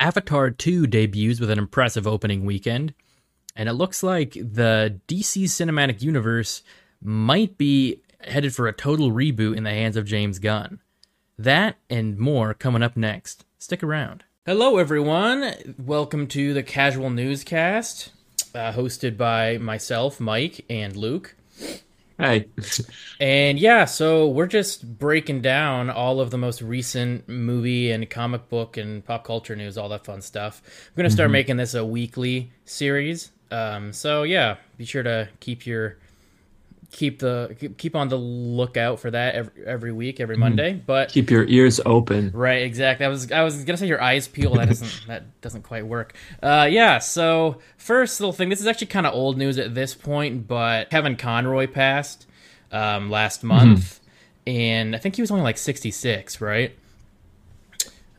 Avatar 2 debuts with an impressive opening weekend, and it looks like the DC cinematic universe might be headed for a total reboot in the hands of James Gunn. That and more coming up next. Stick around. Hello, everyone. Welcome to the Casual Newscast, uh, hosted by myself, Mike, and Luke. Hey. And yeah, so we're just breaking down all of the most recent movie and comic book and pop culture news, all that fun stuff. I'm gonna start Mm-hmm. making this a weekly series. Um, so yeah, be sure to keep your keep the keep- on the lookout for that every, every week, every Monday. But Mm-hmm. Keep your ears open. Right, exactly. I was I was gonna say your eyes peel. That doesn't that doesn't quite work. Uh, yeah. So first little thing. This is actually kind of old news at this point, but Kevin Conroy passed um, last month, and I think he was only like sixty six. Right?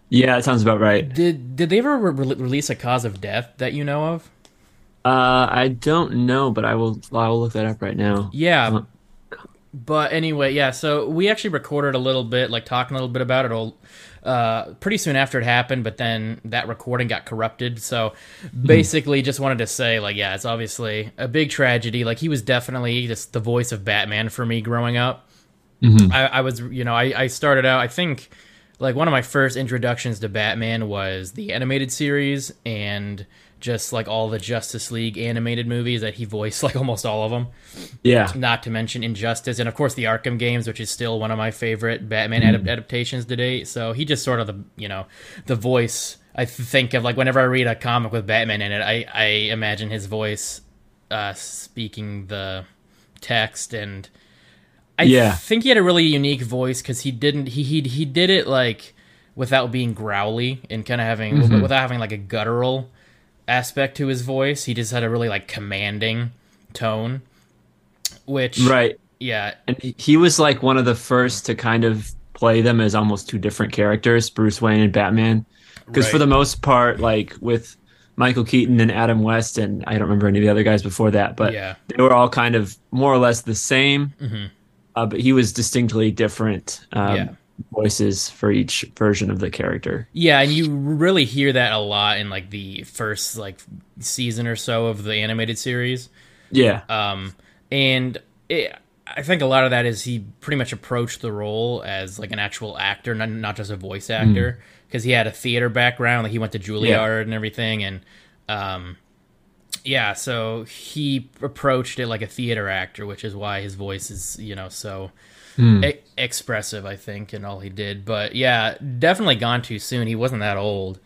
Yeah, that sounds about right. Did did they ever re- release a cause of death that you know of? Uh, I don't know, but I will. I will look that up right now. Yeah. Uh, But anyway, yeah. So we actually recorded a little bit, like talking a little bit about it all, uh, pretty soon after it happened. But then that recording got corrupted. So basically, just wanted to say, like, yeah, it's obviously a big tragedy. Like he was definitely just the voice of Batman for me growing up. I, I was, you know, I, I started out. I think like one of my first introductions to Batman was the animated series and just like all the Justice League animated movies that he voiced, like almost all of them Yeah. not to mention Injustice, and of course the Arkham games, which is still one of my favorite Batman adap- adaptations to date. So he just sort of the you know the voice. I think of like whenever I read a comic with Batman in it, I I imagine his voice uh, speaking the text, and I Yeah. think he had a really unique voice because he didn't he he he did it like without being growly and kind of having without having like a guttural aspect to his voice. He just had a really like commanding tone, which Right. yeah, And he- was like one of the first to kind of play them as almost two different characters, Bruce Wayne and Batman. Because for the most part, like with Michael Keaton and Adam West, and I don't remember any of the other guys before that, but Yeah. they were all kind of more or less the same. Mhm. Uh, but he was distinctly different um, Yeah. Voices for each version of the character. Yeah, and you really hear that a lot in like the first like season or so of the animated series. Yeah. Um, and it, I think a lot of that is he pretty much approached the role as like an actual actor, not, not just a voice actor, because he had a theater background. Like he went to Juilliard and everything, and um, yeah, so he approached it like a theater actor, which is why his voice is you know so e- expressive. I think in all he did, but yeah, definitely gone too soon. He wasn't that old.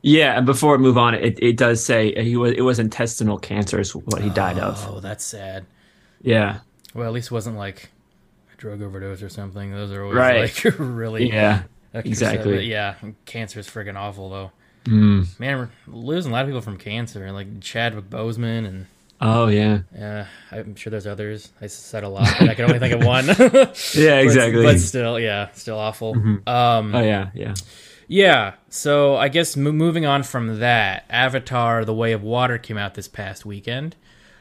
Yeah, and before we move on, it, it does say he was it was intestinal cancer is what he died of. Oh, that's sad. Yeah, Well, at least it wasn't like a drug overdose or something. Those are always Right. like really yeah, exactly. sad. Yeah, cancer is freaking awful though. Mm. Man, we're losing a lot of people from cancer, like Chadwick Boseman, and Oh yeah, yeah, I'm sure there's others. I said a lot, but I can only think of one. yeah, exactly. But, still, yeah, still awful. Um, oh yeah, yeah. yeah. So I guess mo- moving on from that, Avatar: The Way of Water came out this past weekend.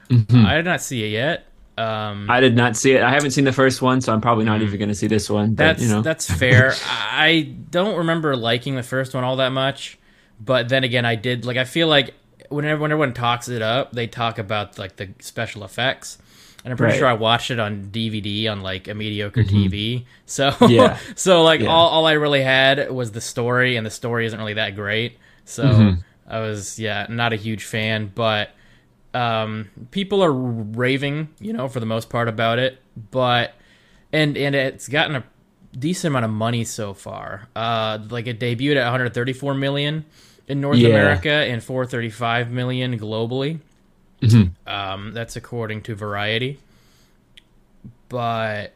I did not see it yet. Um, I did not see it. I haven't seen the first one, so I'm probably not even going to see this one. But. That's you know, that's fair. I don't remember liking the first one all that much, but then again, I did like. I feel like whenever when everyone talks it up, they talk about like the special effects, and I'm pretty Right. sure I watched it on DVD on like a mediocre TV. So Yeah. so like Yeah. all all I really had was the story, and the story isn't really that great. So Mm-hmm. I was yeah not a huge fan, but um, people are raving, you know, for the most part about it, but and and it's gotten a decent amount of money so far. Uh, like it debuted at 134 million in North Yeah. America and 435 million globally. Mm-hmm. Um, that's according to Variety. But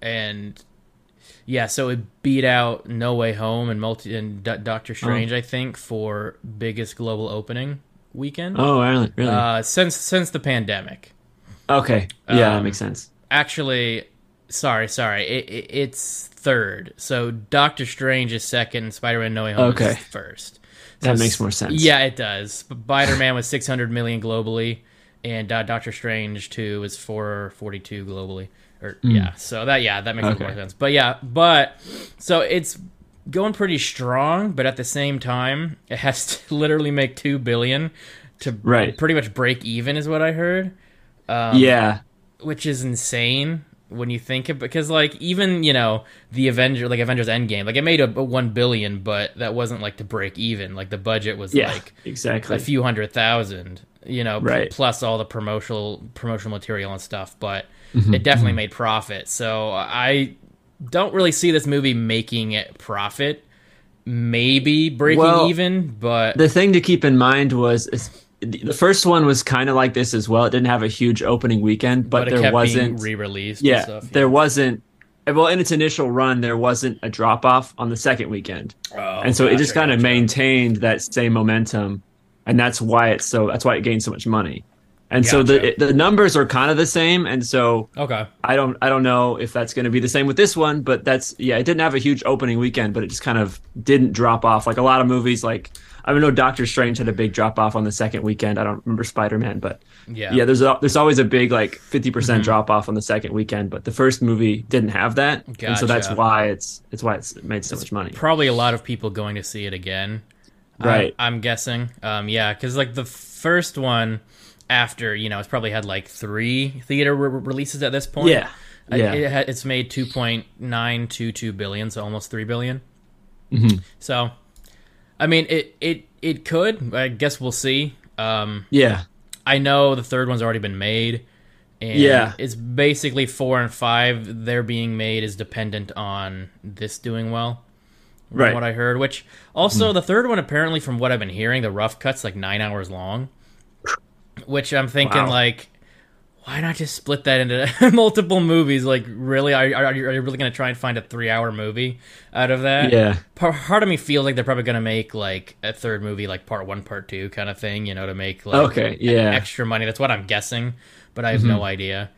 and yeah, so it beat out No Way Home and multi and D- Doctor Strange, I think, for biggest global opening weekend oh really? really? uh, since since the pandemic. okay, yeah, that um, makes sense. Actually, sorry, sorry, it, it, it's third. So Doctor Strange is second, Spider Man No Way Home Okay. is first. That So makes more sense. Yeah, it does. Spider Man was 600 million globally, and uh, Doctor Strange two was 442 globally. Or yeah, so that yeah, that makes. Okay. more sense. But yeah, but so it's going pretty strong, but at the same time, it has to literally make two billion to Right. pretty much break even, is what I heard. Um, yeah, which is insane when you think it because like even you know the avenger like avengers endgame like it made a, a 1 billion but that wasn't like to break even like the budget was yeah, like exactly. a few hundred thousand you know Right. plus all the promotional promotional material and stuff but Mm-hmm, it definitely made profit so i don't really see this movie making it profit maybe breaking Well, even but the thing to keep in mind was the first one was kind of like this as well. It didn't have a huge opening weekend, but, but, it there wasn't. re-released yeah, stuff there wasn't. Well, in its initial run, there wasn't a drop off on the second weekend, Oh, and so it just kind of gotcha. maintained that same momentum, and that's why it's so. That's why it gained so much money, and so the Gotcha. the numbers are kind of the same, and so okay I don't I don't know if that's going to be the same with this one, but that's yeah, it didn't have a huge opening weekend, but it just kind of didn't drop off like a lot of movies. Like I don't know, Doctor Strange had a big drop off on the second weekend. I don't remember Spider Man, but yeah yeah, there's a, there's always a big like 50 percent drop off on the second weekend. But the first movie didn't have that, and so that's why it's it's why it's made so much money. probably a lot of people going to see it again. Right. I'm, I'm guessing. Um, yeah, because like the first one, after you know, it's probably had like three theater re- releases at this point. Yeah, I- yeah. it, it's made two point nine two two billion, so almost three billion. Mm-hmm. So, I mean, it it it could. I guess we'll see. Um, yeah, I know the third one's already been made. And Yeah. it's basically four and five. They're being made is dependent on this doing well from Right. what I heard. Which also the third one, apparently, from what I've been hearing, the rough cuts like nine hours long. Which I'm thinking Wow. like, why not just split that into multiple movies? Like, really, are, are, are you really going to try and find a three hour movie out of that? yeah, Part, part of me feels like they're probably going to make like a third movie, like part one, part two kind of thing. You know, to make like Okay, yeah. extra money. That's what I'm guessing, but I have no idea.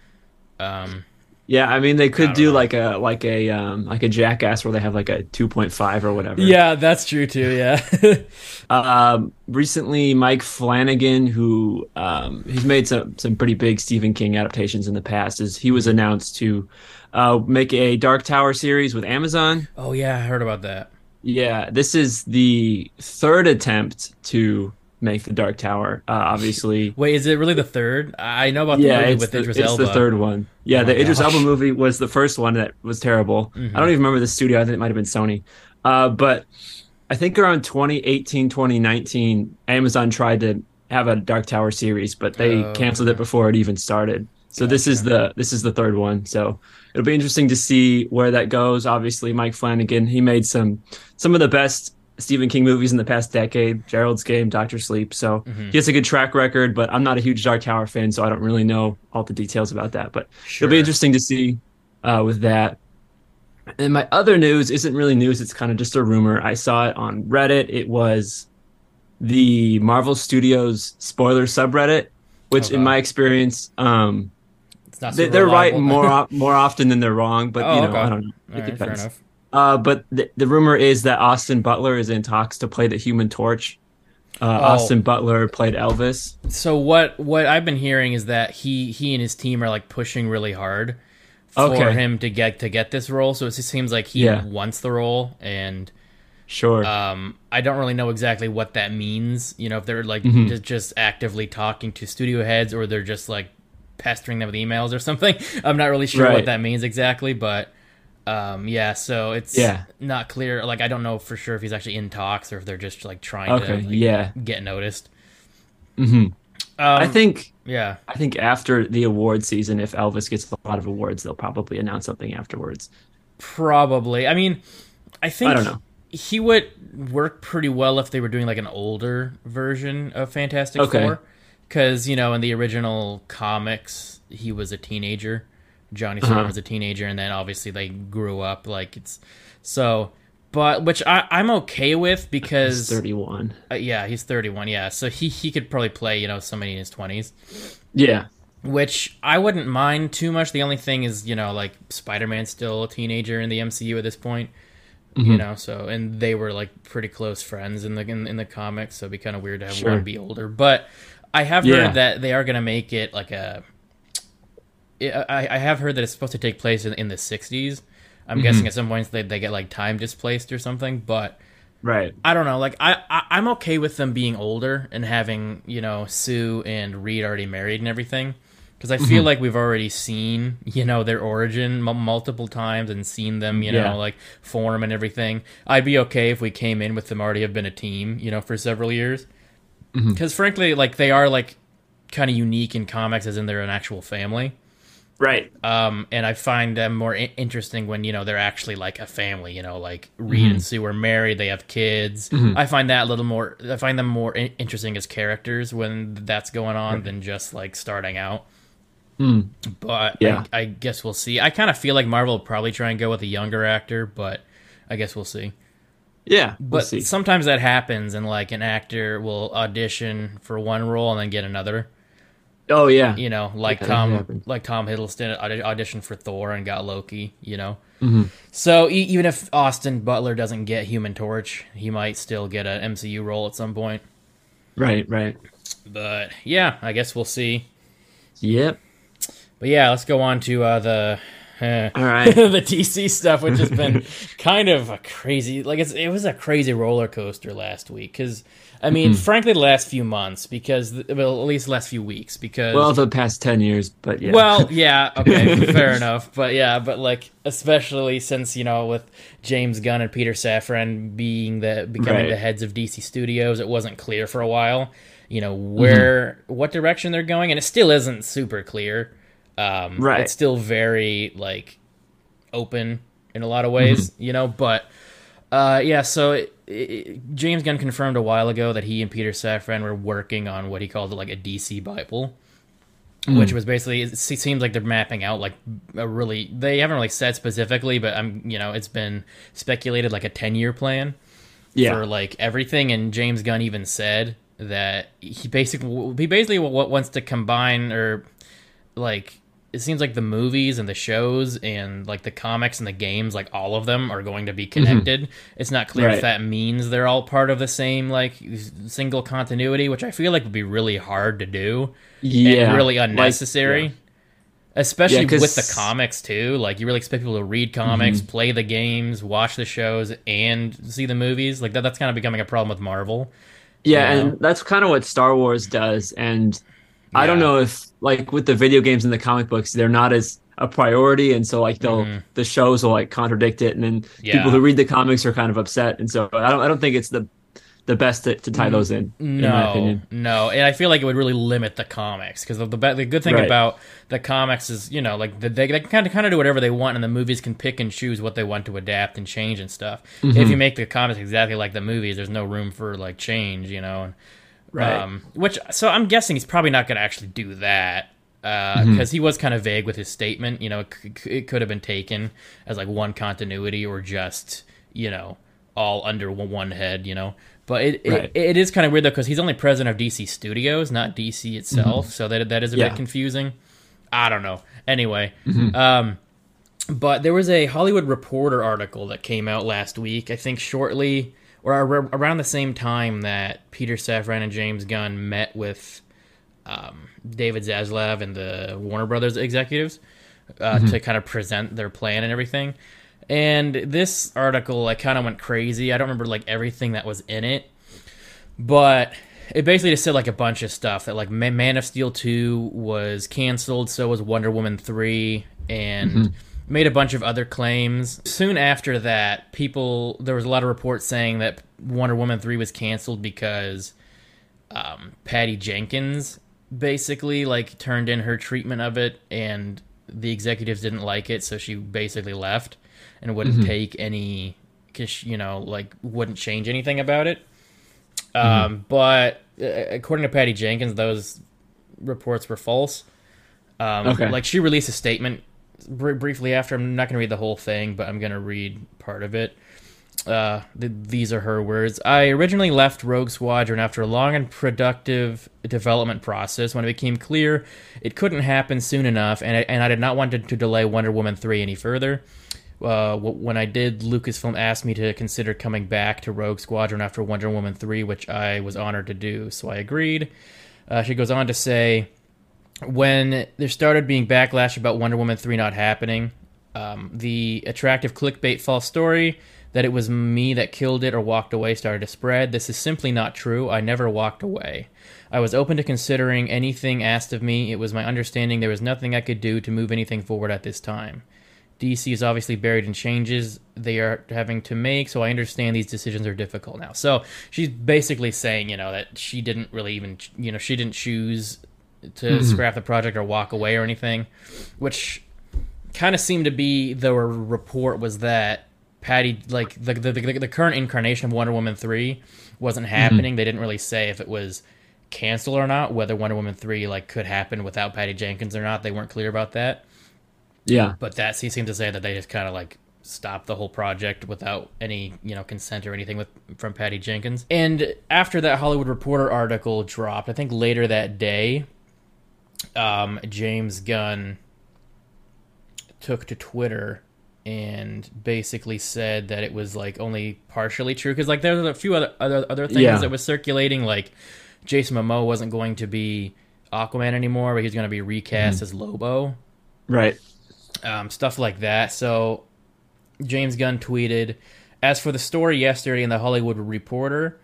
Um, yeah. I mean, they could don't know. like a like a um like a Jackass where they have like a 2.5 or whatever. yeah, that's true too. Yeah. Um, recently, Mike Flanagan, who um, he's made some some pretty big Stephen King adaptations in the past, is he was announced to uh, make a Dark Tower series with Amazon. oh yeah, I heard about that. Yeah, this is the third attempt to make the Dark Tower. Uh, obviously, Wait, is it really the third? I know about the yeah, movie it's, with the, Idris it's Elba. It's the third one. Yeah, Oh the Idris gosh. Elba movie was the first one that was terrible. Mm-hmm. I don't even remember the studio. I think it might have been Sony. Uh, but I think around 2018, 2019, Amazon tried to have a Dark Tower series, but they Oh, canceled it before it even started. So this is the this is the third one. So it'll be interesting to see where that goes. Obviously, Mike Flanagan he made some some of the best Stephen King movies in the past decade. Gerald's Game, Doctor Sleep. So Mm-hmm. he has a good track record. But I'm not a huge Dark Tower fan, so I don't really know all the details about that. But Sure. it'll be interesting to see uh, with that. And my other news isn't really news; it's kind of just a rumor. I saw it on Reddit. It was the Marvel Studios spoiler subreddit, which, in my experience, um, It's not they, they're right more more often than they're wrong. But Oh, you know, okay. I don't know. It All right, fair depends. Uh, but the, the rumor is that Austin Butler is in talks to play the Human Torch. Uh, Oh. Austin Butler played Elvis. So what what I've been hearing is that he he and his team are like pushing really hard for Okay. him to get to get this role. So it just seems like he Yeah. wants the role, and Sure. um, I don't really know exactly what that means. You know, if they're like Mm-hmm. just, just actively talking to studio heads, or they're just like pestering them with emails or something. I'm not really sure what that means exactly, but. Um, yeah, so it's Yeah. not clear. Like, I don't know for sure if he's actually in talks or if they're just like trying okay. to like, yeah. get noticed. hmm Um, I think yeah, I think after the award season, if Elvis gets a lot of awards, they'll probably announce something afterwards. Probably. I mean, I think I don't know. he would work pretty well if they were doing like an older version of Fantastic Okay. Four, because you know in the original comics he was a teenager, Johnny Storm Uh-huh. was a teenager, and then obviously they grew up like it's so. But which I, I'm okay with He's because 31. uh, yeah he's 31 yeah so he he could probably play you know somebody in his 20s Yeah. which I wouldn't mind too much. The only thing is, you know, like Spider Man's still a teenager in the MCU at this point, Mm-hmm. you know. So, and they were like pretty close friends in the in, in the comics, so it'd be kind of weird to have Sure. one be older. But I have Yeah. heard that they are gonna make it like a. I, I have heard that it's supposed to take place in, in the '60s. I'm mm-hmm. guessing at some points they they get like time displaced or something, but. Right. I don't know. Like I, I, I'm okay with them being older and having you know Sue and Reed already married and everything, because I feel mm-hmm. like we've already seen you know their origin m- multiple times and seen them you know like form and everything. I'd be okay if we came in with them already have been a team you know for several years, mm-hmm. because frankly like they are like kind of unique in comics as in they're an actual family. Right. Um, and I find them more I- interesting when you know they're actually like a family. You know, like Reed and mhm. Sue are married; they have kids. Mhm. I find that a little more. I find them more I- interesting as characters when that's going on than just like starting out. Hmm. But Yeah. I, I guess we'll see. I kind of feel like Marvel will probably try and go with a younger actor, but I guess we'll see. Yeah. We'll But see. sometimes that happens, and like an actor will audition for one role and then get another. Oh yeah. You know, like that Tom, like Tom Hiddleston audi- auditioned for Thor and got Loki. You know, Mm-hmm. so e- even if Austin Butler doesn't get Human Torch, he might still get an MCU role at some point. Right. Right. But yeah, I guess we'll see. Yep. But yeah, let's go on to uh, the All right. the DC stuff, which has been kind of a crazy. Like it's, it was a crazy roller coaster last week. Because I mean, Mm-hmm. frankly, the last few months, because well, at least the last few weeks, because Well, the past ten years, but yeah. Well, yeah, okay, fair enough. But yeah, but like especially since, you know, with James Gunn and Peter Safran being the becoming Right. the heads of DC Studios, it wasn't clear for a while, you know, where what direction they're going and it still isn't super clear. Um Right. it's still very like open in a lot of ways, you know, but uh, yeah, so it, it, James Gunn confirmed a while ago that he and Peter Safran were working on what he called like a DC Bible, which was basically it seems like they're mapping out like a really they haven't really said specifically, but I'm you know it's been speculated like a ten year plan yeah. for like everything, and James Gunn even said that he basically he basically wants to combine or like it seems like the movies and the shows and like the comics and the games like all of them are going to be mm-hmm. connected it's not clear if that means they're all part of the same like single continuity which i feel like would be really hard to do yeah. and really Like, unnecessary yeah. especially Yeah, with the comics too like you really expect people to read comics mm-hmm. play the games watch the shows and see the movies like that that's kind of becoming a problem with marvel Yeah, you know? and that's kind of what Star Wars does. And I don't know if like with the video games and the comic books, they're not as a priority, and so like they'll the shows will like contradict it, and then Mm-hmm. Yeah. people who read the comics are kind of upset, and so I don't I don't think it's the the best to, to tie those in, in my No, opinion. no, and I feel like it would really limit the comics because the the, the good thing Right. about the comics is you know like the, they they can kind of kind of do whatever they want, and the movies can pick and choose what they want to adapt and change and stuff. Mm-hmm. If you make the comics exactly like the movies, there's no room for like change, you know. And, Right. Um, which so I'm guessing he's probably not going to actually do that because Mm-hmm. he was kind of vague with his statement. You know, it, c- it could have been taken as like one continuity or just you know all under one head. You know, but it Right. it, it is kind of weird though because he's only president of DC Studios, not DC itself. So that that is a Mm-hmm. Yeah. bit confusing. I don't know. Anyway, Mm-hmm. um, but there was a Hollywood Reporter article that came out last week. I think shortly or around the same time that Peter Safran and James Gunn met with um, David Zaslav and the Warner Brothers executives uh, to kind of present their plan and everything. And this article, like, kind of went crazy. I don't remember like everything that was in it, but it basically just said like a bunch of stuff that like Man of Steel two was canceled, so was Wonder Woman three, and made a bunch of other claims. Soon after that, people there was a lot of reports saying that Wonder Woman three was canceled because um, Patty Jenkins basically like turned in her treatment of it, and the executives didn't like it, so she basically left and wouldn't take any, cause, you know, like wouldn't change anything about it. Um, but uh, according to Patty Jenkins, those reports were false. Um, Okay. Like she released a statement br- briefly after. I'm not going to read the whole thing, but I'm going to read part of it. Uh, th- these are her words. I originally left Rogue Squadron after a long and productive development process when it became clear it couldn't happen soon enough, and I, and I did not want to, to delay Wonder Woman 3 any further. Uh, when I did, Lucasfilm asked me to consider coming back to Rogue Squadron after Wonder Woman 3, which I was honored to do, so I agreed. Uh, she goes on to say, when there started being backlash about Wonder Woman 3 not happening, Um, the attractive clickbait false story that it was me that killed it or walked away started to spread. This is simply not true. I never walked away. I was open to considering anything asked of me. It was my understanding there was nothing I could do to move anything forward at this time. DC is obviously buried in changes they are having to make, so I understand these decisions are difficult now. So she's basically saying, you know, that she didn't really even, you know, she didn't choose to mm-hmm. scrap the project or walk away or anything, which kind of seemed to be the report was that Patty, like the the, the, the current incarnation of Wonder Woman three, wasn't mm-hmm. happening. Mm-hmm. They didn't really say if it was canceled or not, whether Wonder Woman three like could happen without Patty Jenkins or not. They weren't clear about that. Yeah. But that he seemed to say that they just kind of like stopped the whole project without any, you know, consent or anything with from Patty Jenkins. And after that Hollywood Reporter article dropped, I think later that day, um, James Gunn took to Twitter and basically said that it was like only partially true because like there was a few other other, other things yeah. that was circulating like Jason Momoa wasn't going to be Aquaman anymore, but he's going to be recast mm-hmm. as Lobo. Right um, stuff like that. So James Gunn tweeted, "As for the story yesterday in the Hollywood Reporter,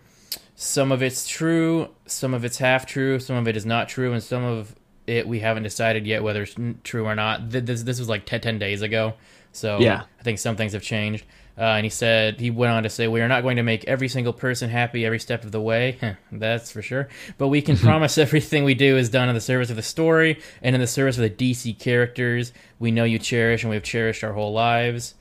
some of it's true, some of it's half true, some of it is not true, and some of it we haven't decided yet whether it's true or not. This this was like 10, 10 days ago, so yeah, I think some things have changed." Uh, and he said he went on to say, "We are not going to make every single person happy every step of the way. That's for sure. But we can promise everything we do is done in the service of the story and in the service of the DC characters we know you cherish and we've cherished our whole lives."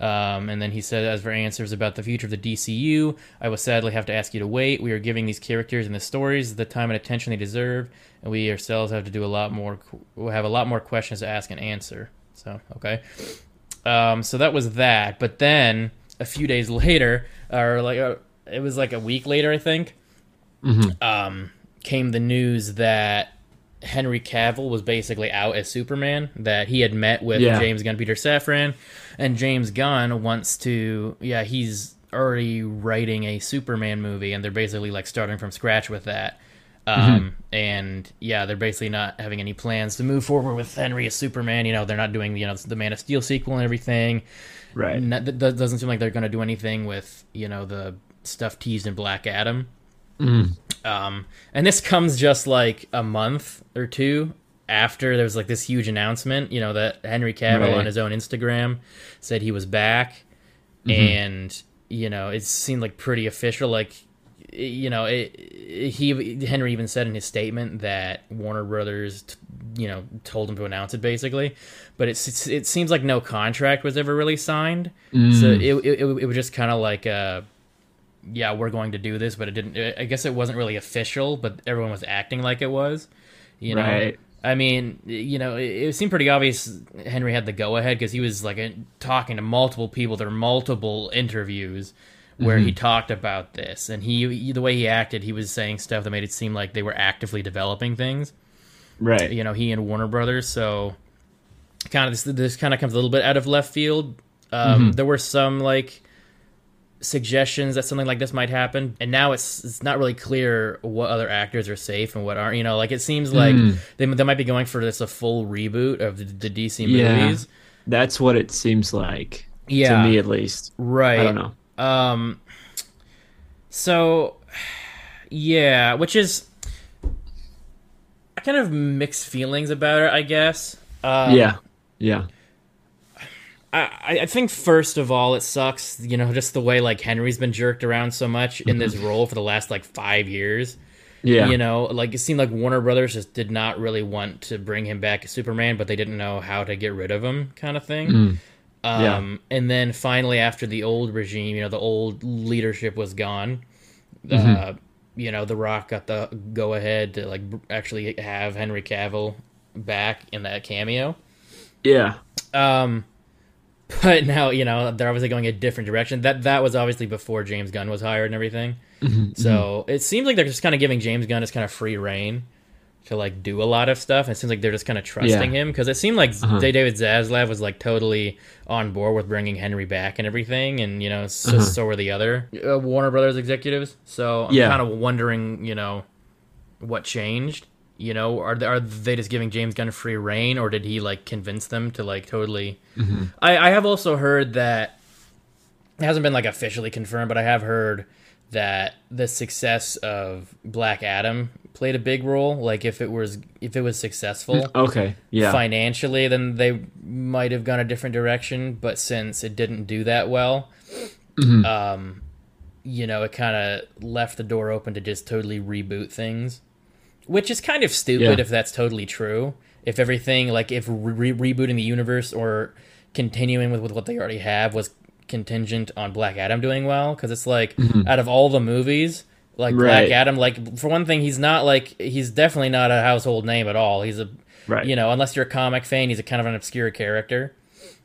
Um, and then he said, as for answers about the future of the DCU, I will sadly have to ask you to wait. We are giving these characters and the stories the time and attention they deserve, and we ourselves have to do a lot more. We'll have a lot more questions to ask and answer. So, okay. Um, so that was that. But then a few days later, or like uh, it was like a week later, I think, mm-hmm. um, came the news that Henry Cavill was basically out as Superman. That he had met with yeah. James Gunn, Peter Safran, and James Gunn wants to. Yeah, he's already writing a Superman movie, and they're basically like starting from scratch with that. Um, mm-hmm. And yeah, they're basically not having any plans to move forward with Henry as Superman. You know, they're not doing you know the Man of Steel sequel and everything. Right. And that doesn't seem like they're going to do anything with you know the stuff teased in Black Adam. Mm. Um, and this comes just like a month or two after there was like this huge announcement. You know that Henry Cavill right. on his own Instagram said he was back, mm-hmm. and you know it seemed like pretty official. Like you know, it, he Henry even said in his statement that Warner Brothers, you know, told him to announce it basically, but it's, it seems like no contract was ever really signed, mm. so it, it, it was just kind of like uh yeah, we're going to do this, but it didn't. I guess it wasn't really official, but everyone was acting like it was, you know. Right. I mean, you know, it, it seemed pretty obvious Henry had the go ahead because he was like talking to multiple people. There were multiple interviews where mm-hmm. he talked about this, and he the way he acted, he was saying stuff that made it seem like they were actively developing things. Right. You know, he and Warner Brothers. So, kind of this this kind of comes a little bit out of left field. Um, mm-hmm. There were some like suggestions that something like this might happen, and now it's it's not really clear what other actors are safe and what aren't. You know, like it seems like mm. they they might be going for this a full reboot of the, the DC movies. Yeah, that's what it seems like. Yeah, to me at least. Right. I don't know. Um, so, yeah, which is I kind of mixed feelings about it, I guess. Um, yeah, yeah. I, I think first of all, it sucks, you know, just the way like Henry's been jerked around so much in this role for the last like five years. Yeah, you know, like it seemed like Warner Brothers just did not really want to bring him back as Superman, but they didn't know how to get rid of him, kind of thing. Mm. Um, yeah. And then finally, after the old regime, you know, the old leadership was gone. Mm-hmm. Uh, you know, The Rock got the go ahead to like actually have Henry Cavill back in that cameo. Yeah. Um, but now you know they're obviously going a different direction. That that was obviously before James Gunn was hired and everything. Mm-hmm. So mm-hmm. it seems like they're just kind of giving James Gunn this kind of free rein to like do a lot of stuff. It seems like they're just kind of trusting yeah. him because it seemed like uh-huh. David Zaslav was like totally on board with bringing Henry back and everything, and you know so, uh-huh. so were the other uh, Warner Brothers executives. So I'm yeah. kind of wondering, you know, what changed. You know, are they, are they just giving James Gunn free rein, or did he like convince them to like totally? Mm-hmm. I, I have also heard that it hasn't been like officially confirmed, but I have heard that the success of Black Adam played a big role. Like if it was if it was successful Okay. Yeah. financially, then they might have gone a different direction. But since it didn't do that well, Mhm. um, you know, it kind of left the door open to just totally reboot things, which is kind of stupid Yeah. if that's totally true. If everything like if re- rebooting the universe or continuing with, with what they already have was contingent on Black Adam doing well, because it's like out of all the movies. Like Black Mm-hmm. Adam, like for one thing, he's not like he's definitely not a household name at all. He's a Right. you know, unless you're a comic fan, he's a kind of an obscure character.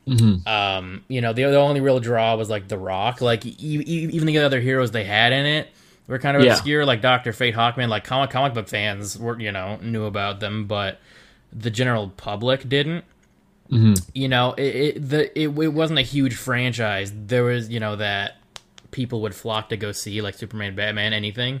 Mhm. Um, you know, the, the only real draw was like The Rock. Like e- e- even the other heroes they had in it were kind of Yeah. obscure. Like Doctor Fate, Hawkman. Like comic comic book fans were you know knew about them, but the general public didn't. Mhm. You know, it, it the it, it wasn't a huge franchise. There was you know that people would flock to go see like Superman, Batman, anything.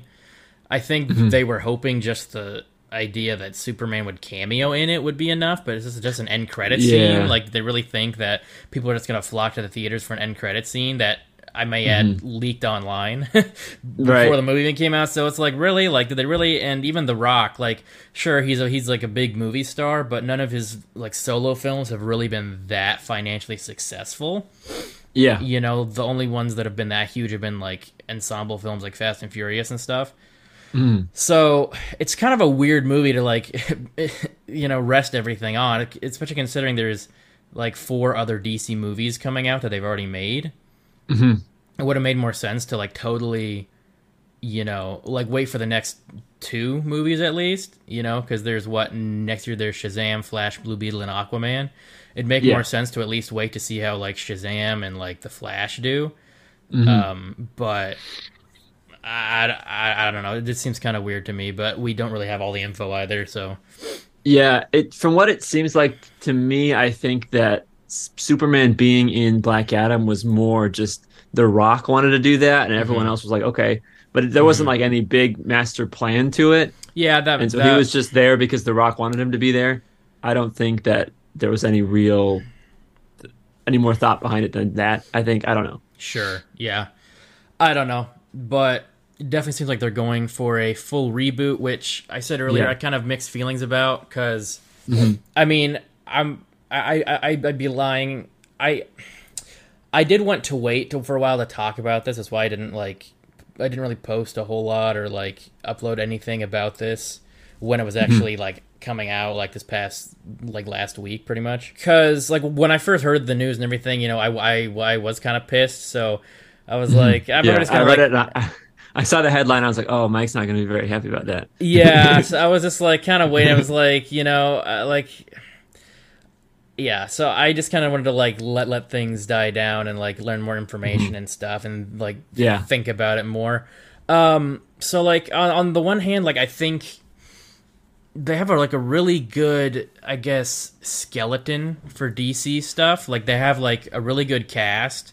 I think Mm-hmm. they were hoping just the idea that Superman would cameo in it would be enough, but is this is just an end credit Yeah. scene. Like they really think that people are just gonna flock to the theaters for an end credit scene that I may add leaked online before Mm-hmm. Right. the movie even came out. So it's like really like did they really and even The Rock, like sure he's a, he's like a big movie star, but none of his like solo films have really been that financially successful Yeah. you know the only ones that have been that huge have been like ensemble films like fast and furious and stuff Mm. so it's kind of a weird movie to like you know rest everything on especially considering there's like four other dc movies coming out that they've already made Mhm. it would have made more sense to like totally you know like wait for the next two movies at least you know because there's what next year there's shazam flash blue beetle and aquaman it'd make Yeah. more sense to at least wait to see how like shazam and like the flash do Mhm. um but I, I, I don't know it just seems kind of weird to me but we don't really have all the info either so Yeah, it from what it seems like to me, I think that Superman being in Black Adam was more just The Rock wanted to do that, and everyone Mhm. else was like, okay, but there wasn't like any big master plan to it, yeah that, and so that he was just there because The Rock wanted him to be there. I don't think that there was any real, any more thought behind it than that. I think I don't know. Sure. Yeah. I don't know, but it definitely seems like they're going for a full reboot, which I said earlier Yeah. I kind of mixed feelings about because Mhm. I mean I'm I I I- I'd be lying. I I did want to wait till, for a while to talk about this. That's why I didn't like I didn't really post a whole lot or like upload anything about this when it was actually like coming out like this past like last week pretty much because like when i first heard the news and everything you know i i, I was kind of pissed so i was like i'm Yeah, just I gonna read like, it. I, I saw the headline. I was like, oh, Mike's not going to be very happy about that. yeah so i was just like kind of waiting i was like you know uh, like yeah so i just kind of wanted to like let let things die down and like learn more information and stuff and like Yeah. think about it more um so like on, on the one hand like i think they have a, like a really good i guess skeleton for dc stuff like they have like a really good cast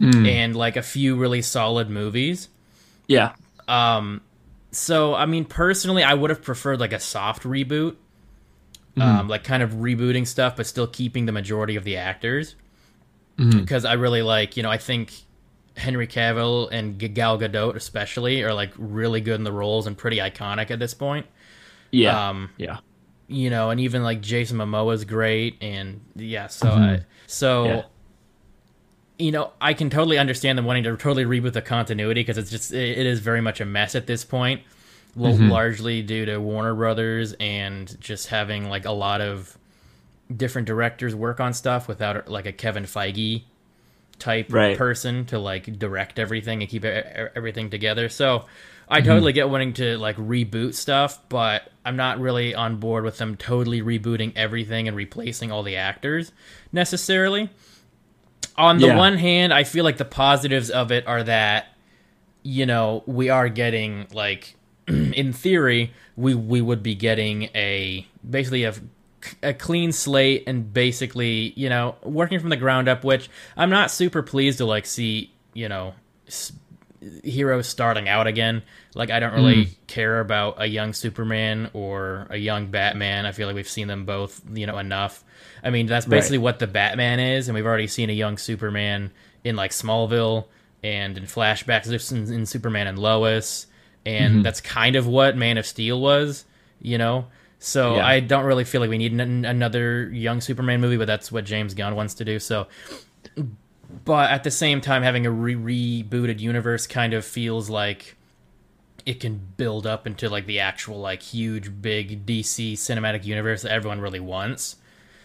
Mm. and like a few really solid movies Yeah. um, so I mean, personally, I would have preferred like a soft reboot, um, like kind of rebooting stuff, but still keeping the majority of the actors. Because I really like, you know, I think Henry Cavill and Gal Gadot especially are like really good in the roles and pretty iconic at this point. Yeah. Um, yeah. you know, and even like Jason Momoa is great, and yeah, so I, so. Yeah. You know, I can totally understand them wanting to totally reboot the continuity because it's just it, it is very much a mess at this point, l- Mhm. largely due to Warner Brothers and just having like a lot of different directors work on stuff without like a Kevin Feige type Right. person to like direct everything and keep everything together. So I totally get wanting to like reboot stuff, but I'm not really on board with them totally rebooting everything and replacing all the actors necessarily. On the Yeah. one hand, I feel like the positives of it are that you know, we are getting like in theory, we we would be getting a basically a a clean slate and basically, you know, working from the ground up, which I'm not super pleased to like see, you know, s- heroes starting out again. Like I don't really hmm. care about a young Superman or a young Batman. I feel like we've seen them both, you know, enough. I mean, that's basically what the Batman is, and we've already seen a young Superman in like Smallville and in flashbacks in, in Superman and Lois, and mm-hmm. that's kind of what Man of Steel was, you know. So Yeah. I don't really feel like we need n- another young Superman movie, but that's what James Gunn wants to do. So but at the same time having a re- rebooted universe kind of feels like it can build up into like the actual like huge big DC cinematic universe that everyone really wants.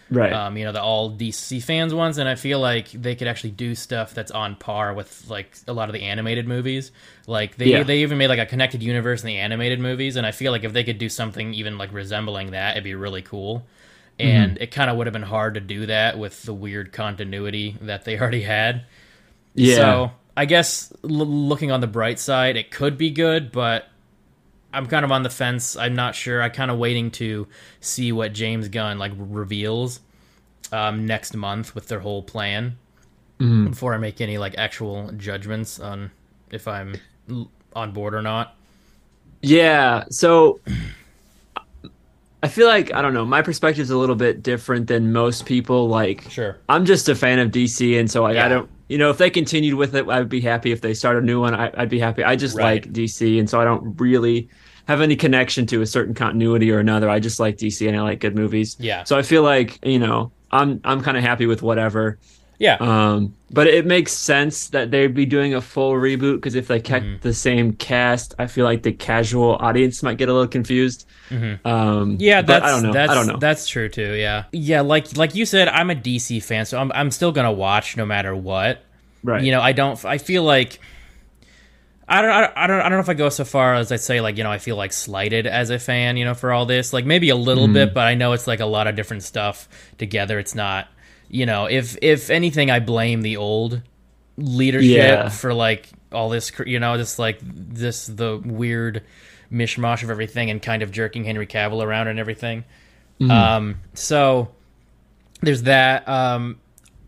Right. Um, you know, the all DC fans ones, and I feel like they could actually do stuff that's on par with like a lot of the animated movies. Like they Yeah. they even made like a connected universe in the animated movies, and I feel like if they could do something even like resembling that, it'd be really cool. And it kind of would have been hard to do that with the weird continuity that they already had. yeah. So I guess l- looking on the bright side, it could be good, but I'm kind of on the fence. I'm not sure. I'm kind of waiting to see what James Gunn like reveals um, next month with their whole plan Mm-hmm. before I make any like actual judgments on if I'm on board or not. Yeah. So I feel like I don't know. My perspective is a little bit different than most people. Like, Sure. I'm just a fan of DC, and so like Yeah. I don't, you know, if they continued with it, I'd be happy. If they start a new one, I, I'd be happy. I just Right. like DC, and so I don't really have any connection to a certain continuity or another. I just like DC, and I like good movies. Yeah. So I feel like you know, I'm I'm kind of happy with whatever. Yeah. Um, but it makes sense that they'd be doing a full reboot because if they kept Mm-hmm. the same cast, I feel like the casual audience might get a little confused. Um, Mm-hmm. Yeah, that's I don't know. That's, I don't know. That's true too. Yeah, yeah. Like like you said, I'm a DC fan, so I'm I'm still gonna watch no matter what. right. You know, I don't. I feel like. I don't, I don't, I don't, know if I go so far as I say like you know I feel like slighted as a fan you know for all this like maybe a little Mm-hmm. bit but I know it's like a lot of different stuff together it's not you know if if anything I blame the old leadership Yeah. for like all this you know just like this the weird mishmash of everything and kind of jerking Henry Cavill around and everything Mm-hmm. um so there's that um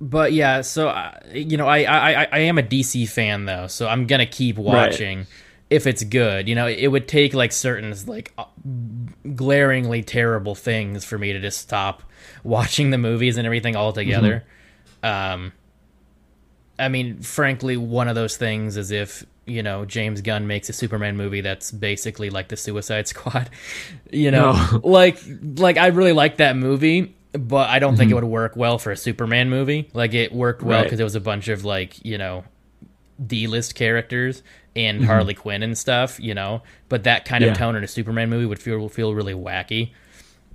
but yeah so uh, you know I, I i am a dc fan though so i'm gonna keep watching if it's good. You know it would take like certain like uh, glaringly terrible things for me to just stop watching the movies and everything altogether. Um i mean frankly one of those things is if you know james gunn makes a superman movie that's basically like the suicide squad you know No. like like i really like that movie but i don't think it would work well for a superman movie like it worked well Right. because it was a bunch of like you know d-list characters and harley quinn and stuff you know but that kind of tone in a superman movie would feel feel really wacky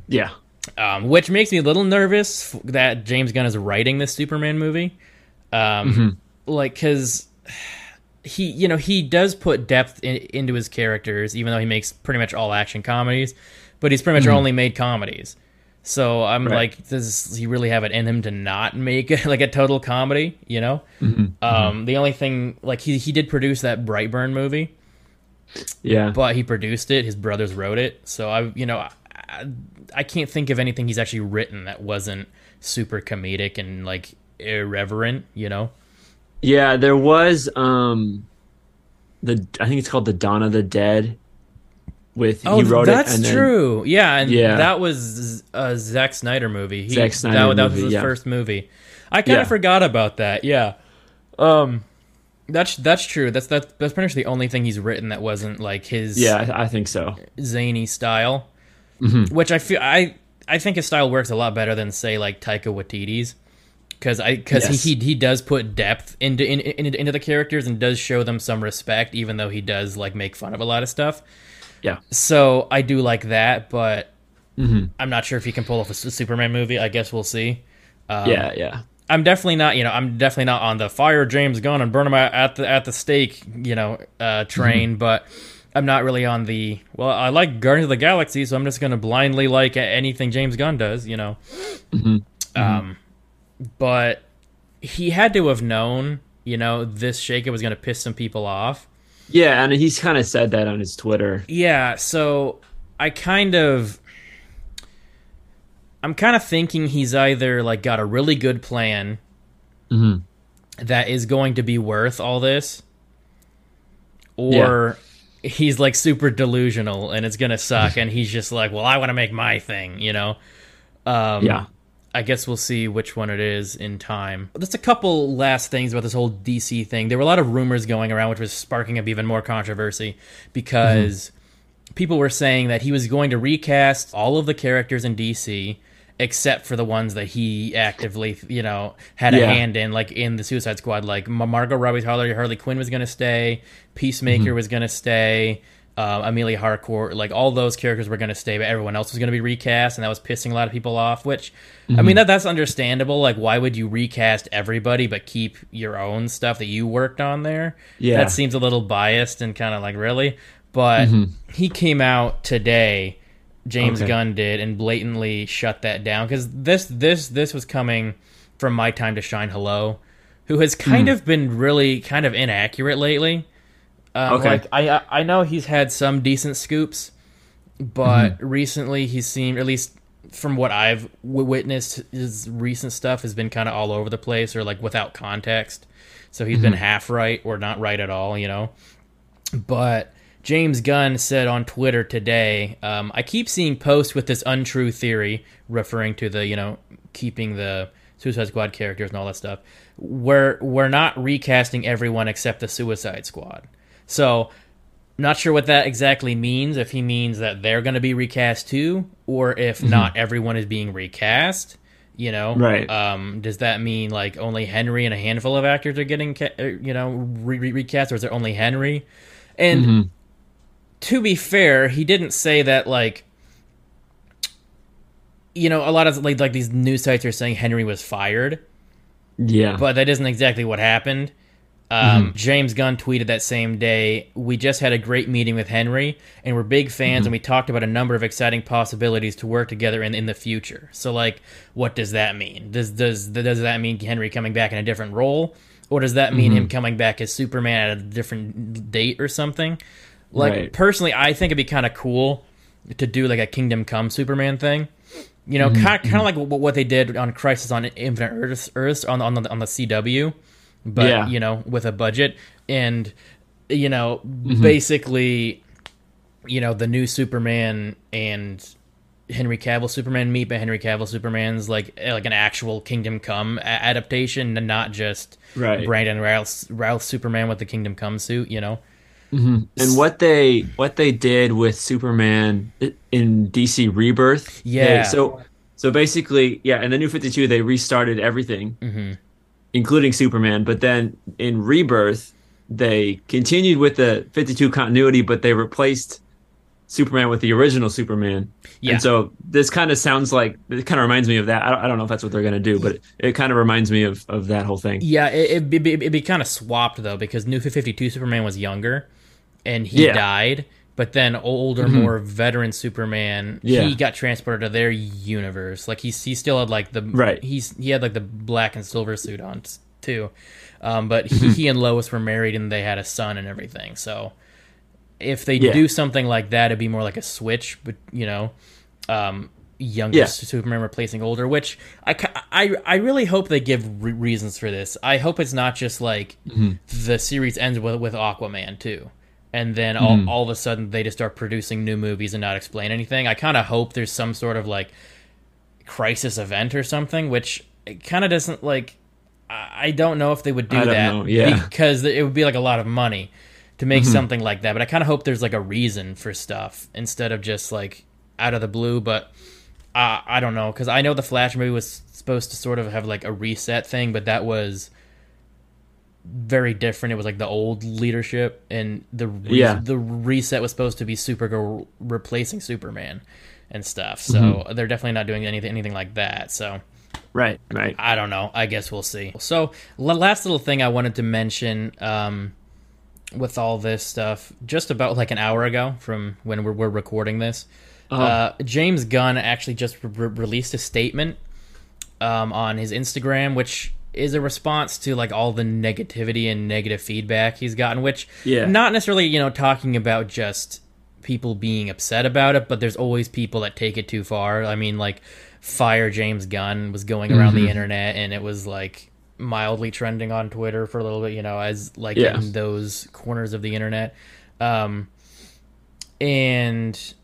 yeah. um, which makes me a little nervous f- that James Gunn is writing this Superman movie. Um, Like, because he, you know, he does put depth in, into his characters, even though he makes pretty much all action comedies, but he's pretty much only made comedies. So I'm Right. like, does he really have it in him to not make like a total comedy? You know, um, the only thing like he he did produce that Brightburn movie, Yeah. but he produced it. His brothers wrote it. So I, you know, I, I can't think of anything he's actually written that wasn't super comedic and like irreverent. You know? Yeah, there was um the I think it's called the Dawn of the Dead with he wrote Oh, that's it then true. Yeah, and Yeah. that was a Zack Snyder movie. He, Zack Snyder that, that was his yeah. first movie. I kind of Yeah. forgot about that. Yeah. Um, that's that's true. That's that's that's pretty much the only thing he's written that wasn't like his yeah, I I think so. zany style, Mm-hmm. which I feel I I think his style works a lot better than say like Taika Waititi's because I because Yes. he, he he does put depth into in, in, into the characters and does show them some respect even though he does like make fun of a lot of stuff. Yeah. So I do like that, but Mm-hmm. I'm not sure if he can pull off a Superman movie. I guess we'll see. Um, yeah, yeah. I'm definitely not, you know, I'm definitely not on the fire James Gunn and burn him at at the at the stake, you know, uh, train. Mm-hmm. But I'm not really on the well. I like Guardians of the Galaxy, so I'm just gonna blindly like anything James Gunn does, you know. Mm-hmm. Um, but he had to have known, you know, this shakeup was gonna piss some people off. Yeah, and he's kind of said that on his Twitter. Yeah, so I kind of I'm kind of thinking he's either like got a really good plan Mhm. that is going to be worth all this or he's like super delusional and it's gonna suck, and he's just like, well, I want to make my thing, you know. Um, Yeah. I guess we'll see which one it is in time. Just a couple last things about this whole DC thing. There were a lot of rumors going around, which was sparking up even more controversy because mm-hmm. people were saying that he was going to recast all of the characters in DC except for the ones that he actively, you know, had a Yeah. hand in, like in the Suicide Squad. Like Ma- Margot Robbie's Harley, Harley Quinn was going to stay, Peacemaker mm-hmm. was going to stay. Uh, Emilia Harcourt, like all those characters were going to stay, but everyone else was going to be recast, and that was pissing a lot of people off. Which, I mean, mm-hmm. that that's understandable. Like, why would you recast everybody but keep your own stuff that you worked on there? Yeah. that seems a little biased and kind of like really. But mm-hmm. he came out today, James Okay. Gunn did, and blatantly shut that down because this this this was coming from My Time to Shine. Hello, who has kind hmm. of been really kind of inaccurate lately. Um, Okay. Like I I know he's had some decent scoops, but recently he's seen at least from what I've w- witnessed, his recent stuff has been kind of all over the place or like without context. So he's been half right or not right at all, you know. But James Gunn said on Twitter today, um, I keep seeing posts with this untrue theory referring to the, you know, keeping the Suicide Squad characters and all that stuff. We're we're not recasting everyone except the Suicide Squad. So not sure what that exactly means. If he means that they're going to be recast too, or if not everyone is being recast. You know, Right. Um, does that mean like only Henry and a handful of actors are getting, ca- uh, you know, re- re- recast, or is there only Henry? And to be fair, he didn't say that like. You know, a lot of like like these news sites are saying Henry was fired Yeah. but that isn't exactly what happened. Um, mm-hmm. James Gunn tweeted that same day, "We just had a great meeting with Henry, and we're big fans, and mm-hmm. we talked about a number of exciting possibilities to work together in in the future." So, like, what does that mean? Does does does that mean Henry coming back in a different role, or does that mean him mm-hmm. coming back as Superman at a different date or something? Like, Right. personally, I think it'd be kind of cool to do like a Kingdom Come Superman thing. You know, kind kind of like what, what they did on Crisis on Infinite Earths, Earths on on the on the CW, but Yeah. you know, with a budget and you know, Mm-hmm. basically, you know, the new Superman and Henry Cavill Superman meet, but Henry Cavill Superman's like eh, like an actual Kingdom Come a- adaptation, and not just Right. Brandon Routh Routh Superman with the Kingdom Come suit. You know, And what they what they did with Superman in DC Rebirth, they- Yeah. so so basically, yeah, in the New Fifty Two, they restarted everything, Mm-hmm. Including Superman. But then in Rebirth, they continued with the Fifty Two continuity, but they replaced Superman with the original Superman. Yeah. And so this kind of sounds like it kind of reminds me of that. I don't, I don't know if that's what they're going to do, but it, it kind of reminds me of of that whole thing. Yeah, it, it'd be, it'd be kind of swapped though because New 52 Superman was younger and he Yeah. Died, but then older, more veteran Superman, Yeah. he got transported to their universe. Like he's he still had like the Right. He's he had like the black and silver suit on too, um, but Mm-hmm. he, he and Lois were married and they had a son and everything. So if they Yeah. do something like that, it'd be more like a switch, but you know. Um, younger Yeah. Superman replacing older, which I, I, I really hope they give re- reasons for this. I hope it's not just like Mm-hmm. the series ends with, with Aquaman too, and then Mm-hmm. all, all of a sudden they just start producing new movies and not explain anything. I kind of hope there's some sort of like crisis event or something, which it kind of doesn't like. I I don't know if they would do I don't that know, yeah. because it would be like a lot of money to Mm-hmm. make something like that. But I kind of hope there's like a reason for stuff instead of just like out of the blue. But uh, I don't know because I know the Flash movie was supposed to sort of have like a reset thing, but that was very different. It was like the old leadership, and the re- Yeah. the reset was supposed to be Supergirl replacing Superman and stuff. So Mm-hmm. they're definitely not doing anything anything like that. So Right, right. I don't know. I guess we'll see. So, last little thing I wanted to mention um, with all this stuff, just about like an hour ago from when we're, we're recording this, uh, James Gunn actually just re- released a statement um, on his Instagram, which is a response to like all the negativity and negative feedback he's gotten, which Yeah. not necessarily, you know, talking about just people being upset about it, but there's always people that take it too far. I mean, like Fire James Gunn was going around the internet and it was like mildly trending on Twitter for a little bit, you know, as like Yeah. in those corners of the internet. Um, and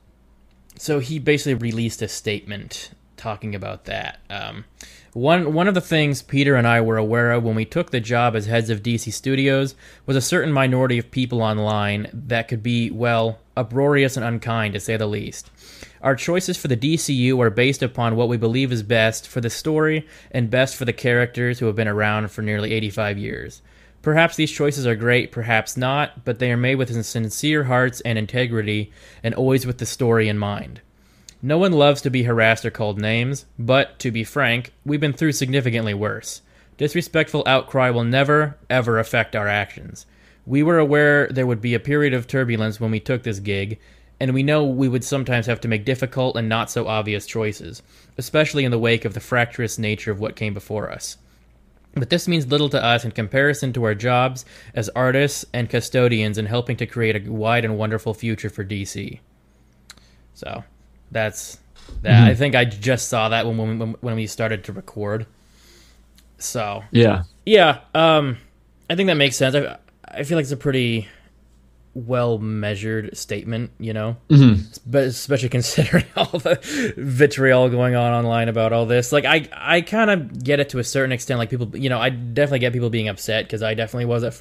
so he basically released a statement talking about that. Um, one one of the things Peter and I were aware of when we took the job as heads of DC Studios was a certain minority of people online that could be well uproarious and unkind to say the least. Our choices for the DCU are based upon what we believe is best for the story and best for the characters who have been around for nearly 85 years. Perhaps these choices are great, perhaps not, but they are made with sincere hearts and integrity and always with the story in mind. No one loves to be harassed or called names, but, to be frank, we've been through significantly worse. Disrespectful outcry will never, ever affect our actions. We were aware there would be a period of turbulence when we took this gig, and we know we would sometimes have to make difficult and not so obvious choices, especially in the wake of the fractious nature of what came before us. But this means little to us in comparison to our jobs as artists and custodians in helping to create a wide and wonderful future for DC. So, that's that. I think I just saw that when when, when we started to record. So, Yeah. yeah, um, I think that makes sense. I, I feel like it's a pretty well measured statement, you know, Mm-hmm. but especially considering all the vitriol going on online about all this. Like, I I kind of get it to a certain extent. Like people, you know, I definitely get people being upset because I definitely was at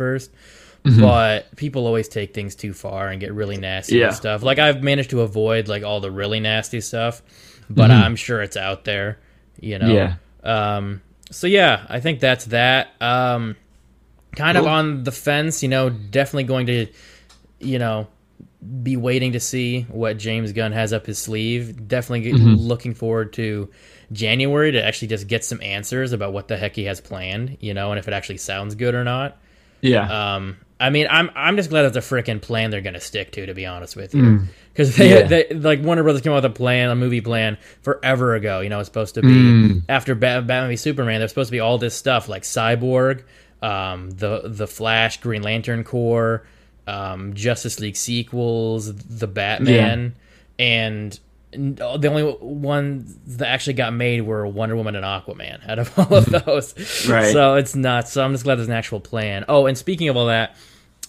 1st But people always take things too far and get really nasty Yeah. and stuff. Like I've managed to avoid like all the really nasty stuff, but I'm sure it's out there, you know. Yeah. Um, so yeah, I think that's that. Um, kind of on the fence, you know, definitely going to, you know, be waiting to see what James Gunn has up his sleeve. Definitely get- looking forward to January to actually just get some answers about what the heck he has planned, you know, and if it actually sounds good or not. Yeah. Um, I mean, I'm I'm just glad it's a freaking plan they're gonna stick to. To be honest with you, because they, Yeah. they like Warner Brothers came out with a plan, a movie plan forever ago. You know, it's supposed to be Mm. after Bat- Batman v Superman. There's supposed to be all this stuff like Cyborg, um, the the Flash, Green Lantern Corps, um, Justice League sequels, the Batman, and n- the only ones that actually got made were Wonder Woman and Aquaman out of all of those. Right. So it's nuts. So I'm just glad there's an actual plan. Oh, and speaking of all that,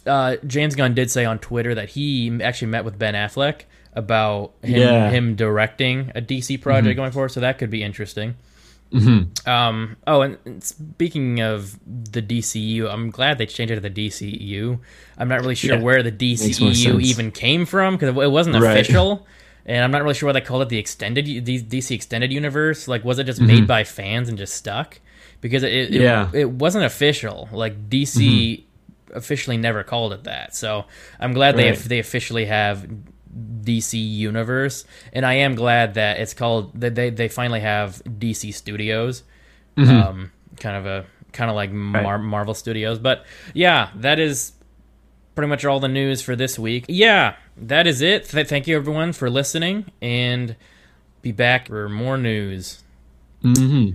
uh, James Gunn did say on Twitter that he actually met with Ben Affleck about him, Yeah. him directing a DC project going forward. So that could be interesting. Mm-hmm. Um, oh, and, and speaking of the DCU, I'm glad they changed it to the DCU. I'm not really sure Yeah. where the DCU even came from because it wasn't Right. official, and I'm not really sure why they called it the extended DC extended universe. Like, was it just Mm-hmm. made by fans and just stuck? Because it it, Yeah. Mm-hmm. it wasn't official. Like DC officially never called it that. So I'm glad they Right. they officially have DC Universe, and I am glad that it's called that they they finally have DC Studios, um, kind of a kind of like Mar- Mm-hmm. Right. Marvel Studios. But yeah, that is pretty much all the news for this week. Yeah, that is it. Th- thank you everyone for listening, and be back for more news. Mm-hmm.